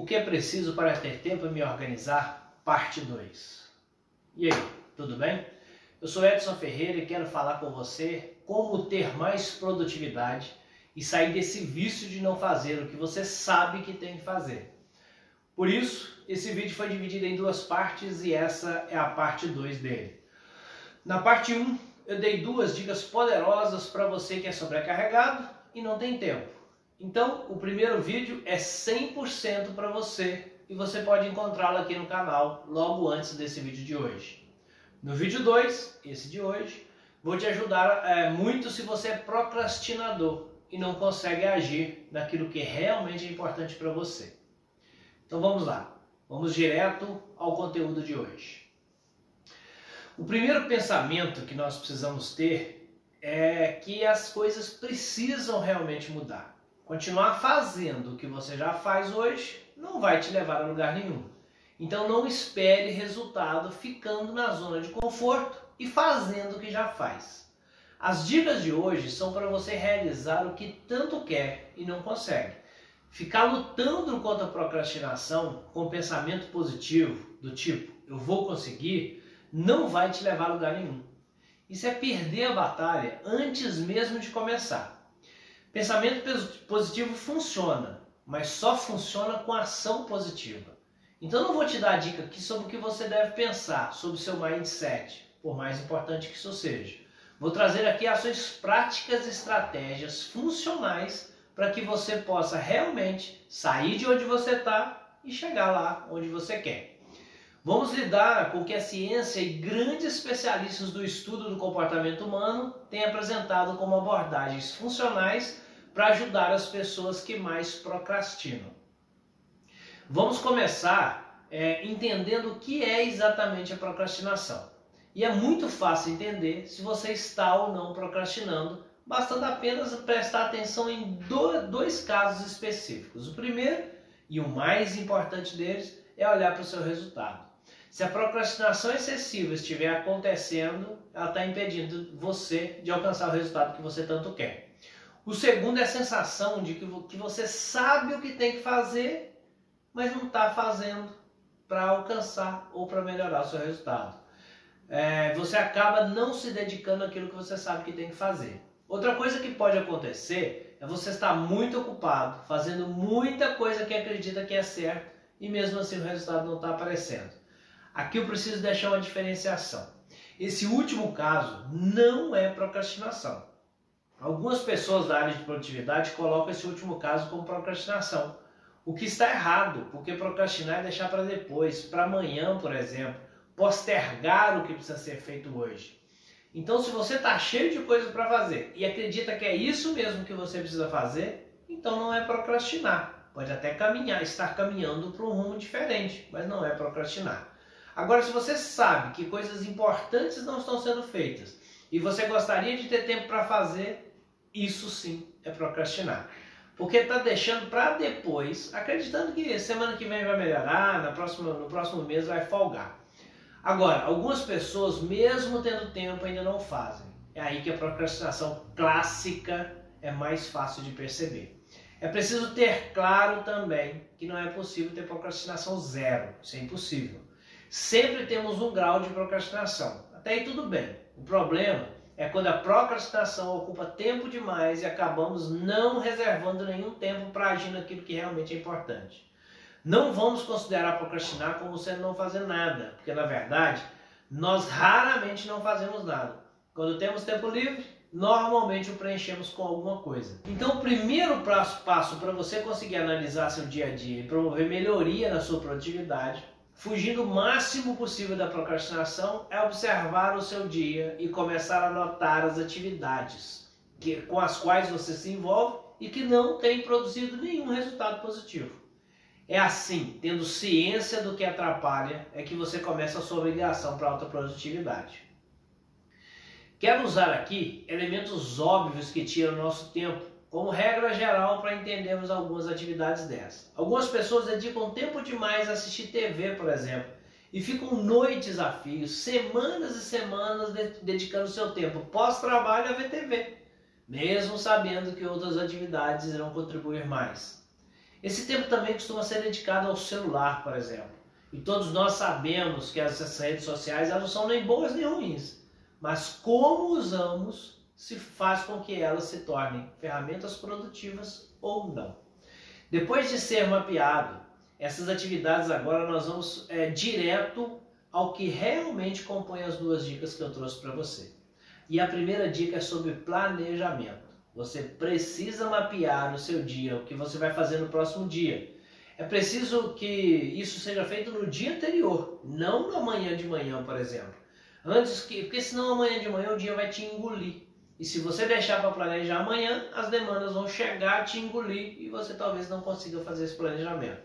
O que é preciso para ter tempo e me organizar? Parte 2. E aí, tudo bem? Eu sou Edson Ferreira e quero falar com você como ter mais produtividade e sair desse vício de não fazer o que você sabe que tem que fazer. Por isso, esse vídeo foi dividido em duas partes e essa é a parte 2 dele. Na parte 1, um, eu dei duas dicas poderosas para você que é sobrecarregado e não tem tempo. Então, o primeiro vídeo é 100% para você e você pode encontrá-lo aqui no canal logo antes desse vídeo de hoje. No vídeo 2, esse de hoje, vou te ajudar é, muito se você é procrastinador e não consegue agir naquilo que realmente é importante para você. Então vamos lá, vamos direto ao conteúdo de hoje. O primeiro pensamento que nós precisamos ter é que as coisas precisam realmente mudar. Continuar fazendo o que você já faz hoje não vai te levar a lugar nenhum. Então não espere resultado ficando na zona de conforto e fazendo o que já faz. As dicas de hoje são para você realizar o que tanto quer e não consegue. Ficar lutando contra a procrastinação com pensamento positivo, do tipo eu vou conseguir, não vai te levar a lugar nenhum. Isso é perder a batalha antes mesmo de começar. Pensamento positivo funciona, mas só funciona com ação positiva. Então não vou te dar dica aqui sobre o que você deve pensar sobre o seu mindset, por mais importante que isso seja. Vou trazer aqui ações práticas e estratégias funcionais para que você possa realmente sair de onde você está e chegar lá onde você quer. Vamos lidar com o que a ciência e grandes especialistas do estudo do comportamento humano têm apresentado como abordagens funcionais para ajudar as pessoas que mais procrastinam. Vamos começar é, entendendo o que é exatamente a procrastinação. E é muito fácil entender se você está ou não procrastinando, bastando apenas prestar atenção em dois casos específicos. O primeiro e o mais importante deles é olhar para o seu resultado. Se a procrastinação excessiva estiver acontecendo, ela está impedindo você de alcançar o resultado que você tanto quer. O segundo é a sensação de que você sabe o que tem que fazer, mas não está fazendo para alcançar ou para melhorar o seu resultado. É, você acaba não se dedicando àquilo que você sabe que tem que fazer. Outra coisa que pode acontecer é você estar muito ocupado, fazendo muita coisa que acredita que é certo e mesmo assim o resultado não está aparecendo. Aqui eu preciso deixar uma diferenciação. Esse último caso não é procrastinação. Algumas pessoas da área de produtividade colocam esse último caso como procrastinação. O que está errado, porque procrastinar é deixar para depois, para amanhã, por exemplo, postergar o que precisa ser feito hoje. Então, se você está cheio de coisas para fazer e acredita que é isso mesmo que você precisa fazer, então não é procrastinar. Pode até caminhar, estar caminhando para um rumo diferente, mas não é procrastinar. Agora, se você sabe que coisas importantes não estão sendo feitas e você gostaria de ter tempo para fazer, isso sim é procrastinar. Porque está deixando para depois, acreditando que semana que vem vai melhorar, na próxima, no próximo mês vai folgar. Agora, algumas pessoas, mesmo tendo tempo, ainda não fazem. É aí que a procrastinação clássica é mais fácil de perceber. É preciso ter claro também que não é possível ter procrastinação zero. Isso é impossível sempre temos um grau de procrastinação. Até aí tudo bem. O problema é quando a procrastinação ocupa tempo demais e acabamos não reservando nenhum tempo para agir naquilo que realmente é importante. Não vamos considerar procrastinar como sendo não fazer nada, porque na verdade nós raramente não fazemos nada. Quando temos tempo livre, normalmente o preenchemos com alguma coisa. Então, o primeiro passo para você conseguir analisar seu dia a dia e promover melhoria na sua produtividade Fugindo o máximo possível da procrastinação é observar o seu dia e começar a notar as atividades que, com as quais você se envolve e que não têm produzido nenhum resultado positivo. É assim, tendo ciência do que atrapalha, é que você começa a sua obrigação para alta produtividade. Quero usar aqui elementos óbvios que tiram nosso tempo como regra geral para entendermos algumas atividades dessas. Algumas pessoas dedicam tempo demais a assistir TV, por exemplo, e ficam noites a fio, semanas e semanas dedicando seu tempo pós-trabalho a ver TV, mesmo sabendo que outras atividades irão contribuir mais. Esse tempo também costuma ser dedicado ao celular, por exemplo. E todos nós sabemos que essas redes sociais elas não são nem boas nem ruins, mas como usamos se faz com que elas se tornem ferramentas produtivas ou não. Depois de ser mapeado essas atividades, agora nós vamos é, direto ao que realmente compõe as duas dicas que eu trouxe para você. E a primeira dica é sobre planejamento. Você precisa mapear no seu dia o que você vai fazer no próximo dia. É preciso que isso seja feito no dia anterior, não na manhã de manhã, por exemplo. Antes que, porque senão amanhã de manhã o dia vai te engolir. E se você deixar para planejar amanhã, as demandas vão chegar, te engolir e você talvez não consiga fazer esse planejamento.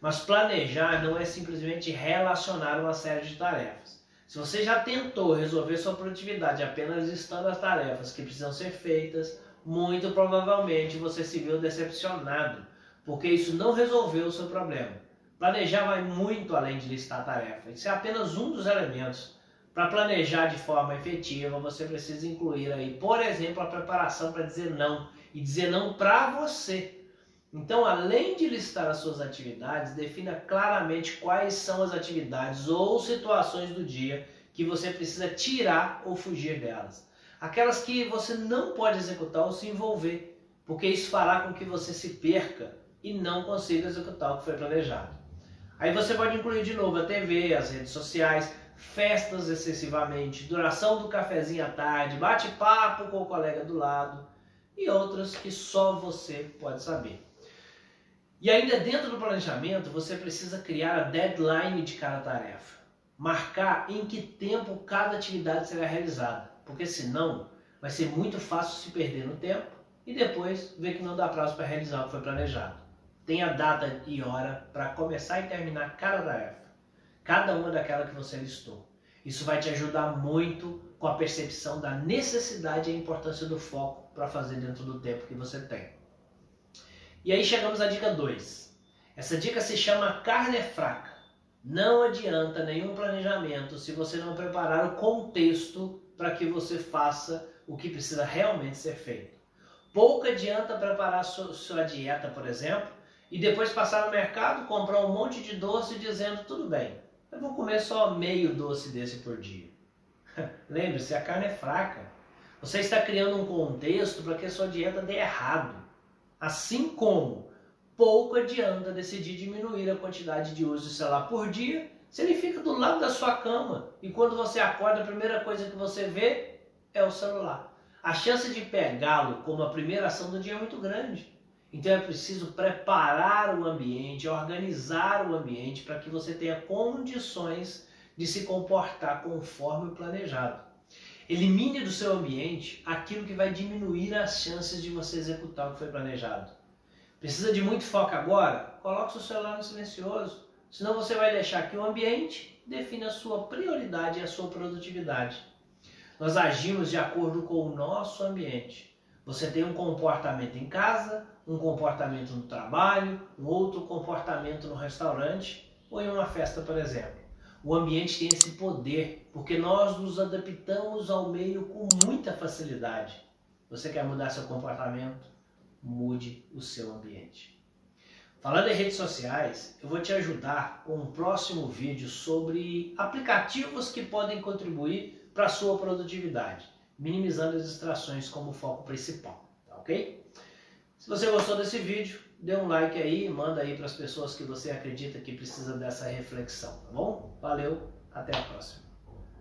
Mas planejar não é simplesmente relacionar uma série de tarefas. Se você já tentou resolver sua produtividade apenas listando as tarefas que precisam ser feitas, muito provavelmente você se viu decepcionado, porque isso não resolveu o seu problema. Planejar vai muito além de listar a tarefa. Isso é apenas um dos elementos. Para planejar de forma efetiva, você precisa incluir aí, por exemplo, a preparação para dizer não e dizer não para você. Então, além de listar as suas atividades, defina claramente quais são as atividades ou situações do dia que você precisa tirar ou fugir delas aquelas que você não pode executar ou se envolver, porque isso fará com que você se perca e não consiga executar o que foi planejado. Aí você pode incluir de novo a TV, as redes sociais, festas excessivamente, duração do cafezinho à tarde, bate-papo com o colega do lado e outras que só você pode saber. E ainda dentro do planejamento, você precisa criar a deadline de cada tarefa, marcar em que tempo cada atividade será realizada porque senão vai ser muito fácil se perder no tempo e depois ver que não dá prazo para realizar o que foi planejado. Tenha data e hora para começar e terminar cada tarefa, cada uma daquela que você listou. Isso vai te ajudar muito com a percepção da necessidade e a importância do foco para fazer dentro do tempo que você tem. E aí chegamos à dica 2. Essa dica se chama carne é fraca. Não adianta nenhum planejamento se você não preparar o contexto para que você faça o que precisa realmente ser feito. Pouco adianta preparar sua, sua dieta, por exemplo, e depois passar no mercado, comprar um monte de doce dizendo tudo bem, eu vou comer só meio doce desse por dia. Lembre-se, a carne é fraca. Você está criando um contexto para que a sua dieta dê errado. Assim como pouco adianta decidir diminuir a quantidade de uso de celular por dia se ele fica do lado da sua cama e quando você acorda, a primeira coisa que você vê é o celular. A chance de pegá-lo como a primeira ação do dia é muito grande. Então é preciso preparar o ambiente, organizar o ambiente para que você tenha condições de se comportar conforme planejado. Elimine do seu ambiente aquilo que vai diminuir as chances de você executar o que foi planejado. Precisa de muito foco agora? Coloque seu celular no silencioso. Senão você vai deixar que o ambiente defina a sua prioridade e a sua produtividade. Nós agimos de acordo com o nosso ambiente. Você tem um comportamento em casa, um comportamento no trabalho, um outro comportamento no restaurante ou em uma festa, por exemplo. O ambiente tem esse poder porque nós nos adaptamos ao meio com muita facilidade. Você quer mudar seu comportamento? Mude o seu ambiente. Falando em redes sociais, eu vou te ajudar com um próximo vídeo sobre aplicativos que podem contribuir para a sua produtividade, minimizando as distrações como foco principal, tá ok? Se você gostou desse vídeo, dê um like aí, manda aí para as pessoas que você acredita que precisa dessa reflexão, tá bom? Valeu, até a próxima.